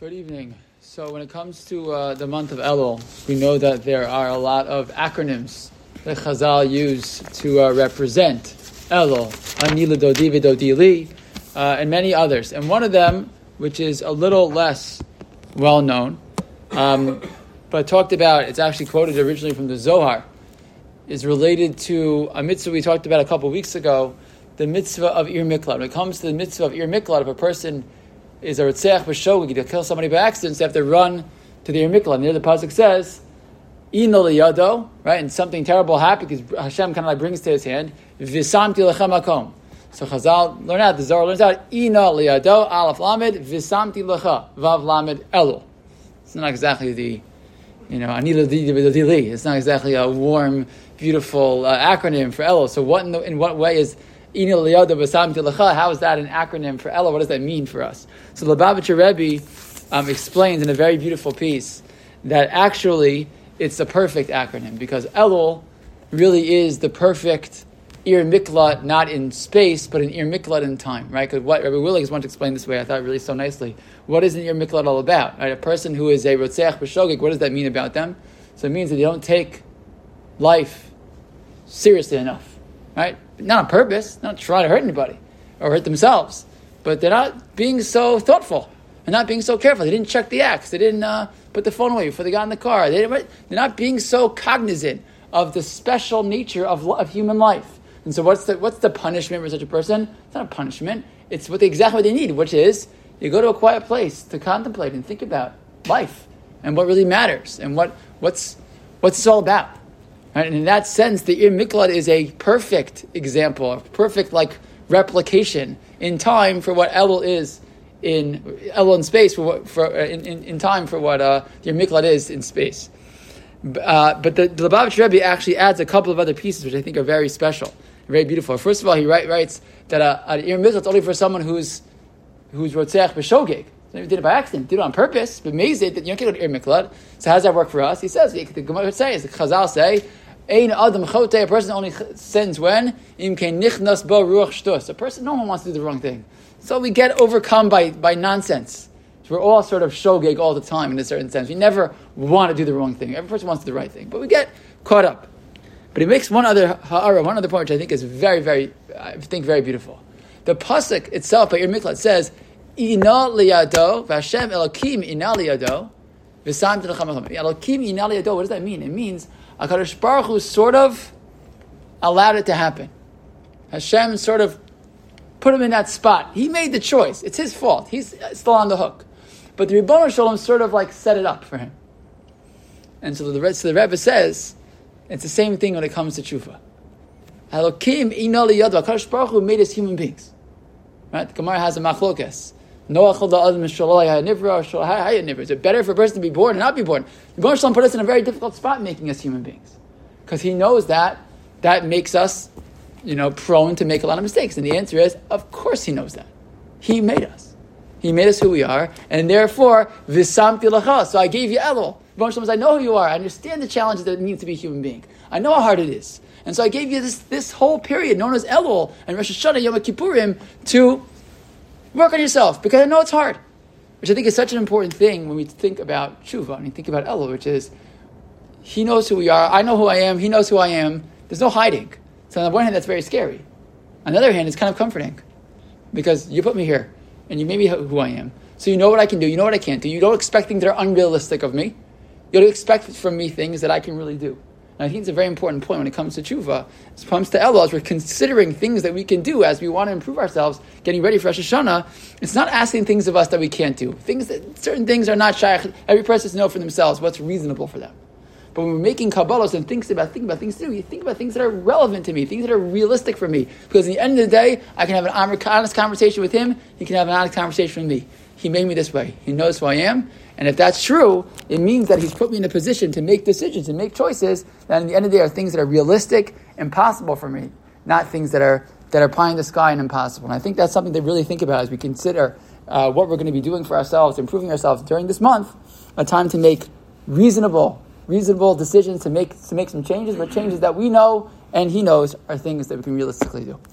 Good evening. So, when it comes to uh, the month of Elul, we know that there are a lot of acronyms that Chazal use to uh, represent Elul, Anila Dodi Dodili, uh, and many others. And one of them, which is a little less well known, um, but talked about, it's actually quoted originally from the Zohar, is related to a mitzvah we talked about a couple weeks ago, the mitzvah of Ir Miklat. When it comes to the mitzvah of Ir Miklat, if a person is a Rotzeach B'Shogeg, to kill somebody by accident, so they have to run to the Ir And Near the Pasuk says, Ino liyado, right, and something terrible happened because Hashem kind of like brings to his hand, Visamti lecha makom. So Chazal learn out, the Zohar learns out, Ino liyado, Aleph Lamed, Visamti lecha, Vav Lamed Elul. It's not exactly the, you know, Anila Dili. It's not exactly a warm, beautiful uh, acronym for Elul. So what in, the, in what way is How is that an acronym for Ella? What does that mean for us? So Lubavitcher Rebbe um, explains in a very beautiful piece that actually it's the perfect acronym because Elul really is the perfect Ir Miklat, not in space, but an Ir Miklat in time, right? Because what Rabbi Willig's wanted to explain this way, I thought really so nicely. What is an Ir Miklat all about? Right? A person who is a Rotzeach B'Shogeg, what does that mean about them? So it means that they don't take life seriously enough, right? Not on purpose, not trying to hurt anybody or hurt themselves, but they're not being so thoughtful and not being so careful. They didn't check the axe. They didn't uh, put the phone away before they got in the car. They they're not being so cognizant of the special nature of, of human life. And so, what's the, what's the punishment for such a person? It's not a punishment. It's what they, exactly what they need, which is you go to a quiet place to contemplate and think about life and what really matters and what, what's, what's this all about. And in that sense, the Ir Miklat is a perfect example, a perfect like replication in time for what Elul is in Elul in space for what, for uh, in, in, in, time for what uh, Ir Miklat is in space. Uh, but the, the Lubavitch Rebbe actually adds a couple of other pieces which I think are very special, very beautiful. First of all, he write, writes that uh, an ir miklat is only for someone who's who's rotzeach b'shogeg. So he did it by accident, did it on purpose, but amazing that you don't get an ir miklat. So how does that work for us? He says the Gemara says the Chazal say. Ein adam chote, a person only sins when im nichnas bo ruach shtus. A person, no one wants to do the wrong thing. So we get overcome by, by nonsense. We're all sort of shogeg all the time in a certain sense. We never want to do the wrong thing. Every person wants to do the right thing. But we get caught up. But he makes one other ha'ara, one other point which I think is very, very, I think very beautiful. The pasuk itself by Ir Miklat says, Ina liyado, v'Hashem Elokim ina liyado, Elokim ina liyado, what does that mean? It means HaKadosh Baruch Hu sort of allowed it to happen. Hashem sort of put him in that spot. He made the choice. It's his fault. He's still on the hook. But the Ribbon Shalom sort of like set it up for him. And so the, so the Rebbe says, it's the same thing when it comes to tshuva. Elokim ino liyado. HaKadosh Baruch Hu made us human beings. Right? The Gemara has a machlokes. Is it better for a person to be born or not be born? The Gemara put us in a very difficult spot making us human beings. Because he knows that that makes us you know, prone to make a lot of mistakes? And the answer is, of course he knows that. He made us. He made us who we are, and therefore, visamti lacha. So I gave you Elul. I know who you are. I understand the challenges that it means to be a human being. I know how hard it is. And so I gave you this, this whole period known as Elul and Rosh Hashanah, Yom Kippurim, to work on yourself, because I know it's hard. Which I think is such an important thing when we think about tshuva and we think about Elul, which is, he knows who we are, I know who I am, he knows who I am. There's no hiding. So on the one hand, that's very scary. On the other hand, it's kind of comforting because you put me here and you made me who I am. So you know what I can do, you know what I can't do. You don't expect things that are unrealistic of me. You don't expect from me things that I can really do. And I think it's a very important point when it comes to tshuva. As it comes to Elul, as we're considering things that we can do as we want to improve ourselves, getting ready for Rosh Hashanah, it's not asking things of us that we can't do. Things that certain things are not shy. Every person has to know for themselves what's reasonable for them. But when we're making Kabbalah and thinks about thinking about things to do, you think about things that are relevant to me, things that are realistic for me. Because at the end of the day, I can have an honest conversation with him, he can have an honest conversation with me. He made me this way. He knows who I am. And if that's true, it means that he's put me in a position to make decisions and make choices that in the end of the day are things that are realistic and possible for me, not things that are that are pie in the sky and impossible. And I think that's something to really think about as we consider uh, what we're going to be doing for ourselves, improving ourselves during this month, a time to make reasonable reasonable decisions to make to make some changes, but changes that we know and he knows are things that we can realistically do.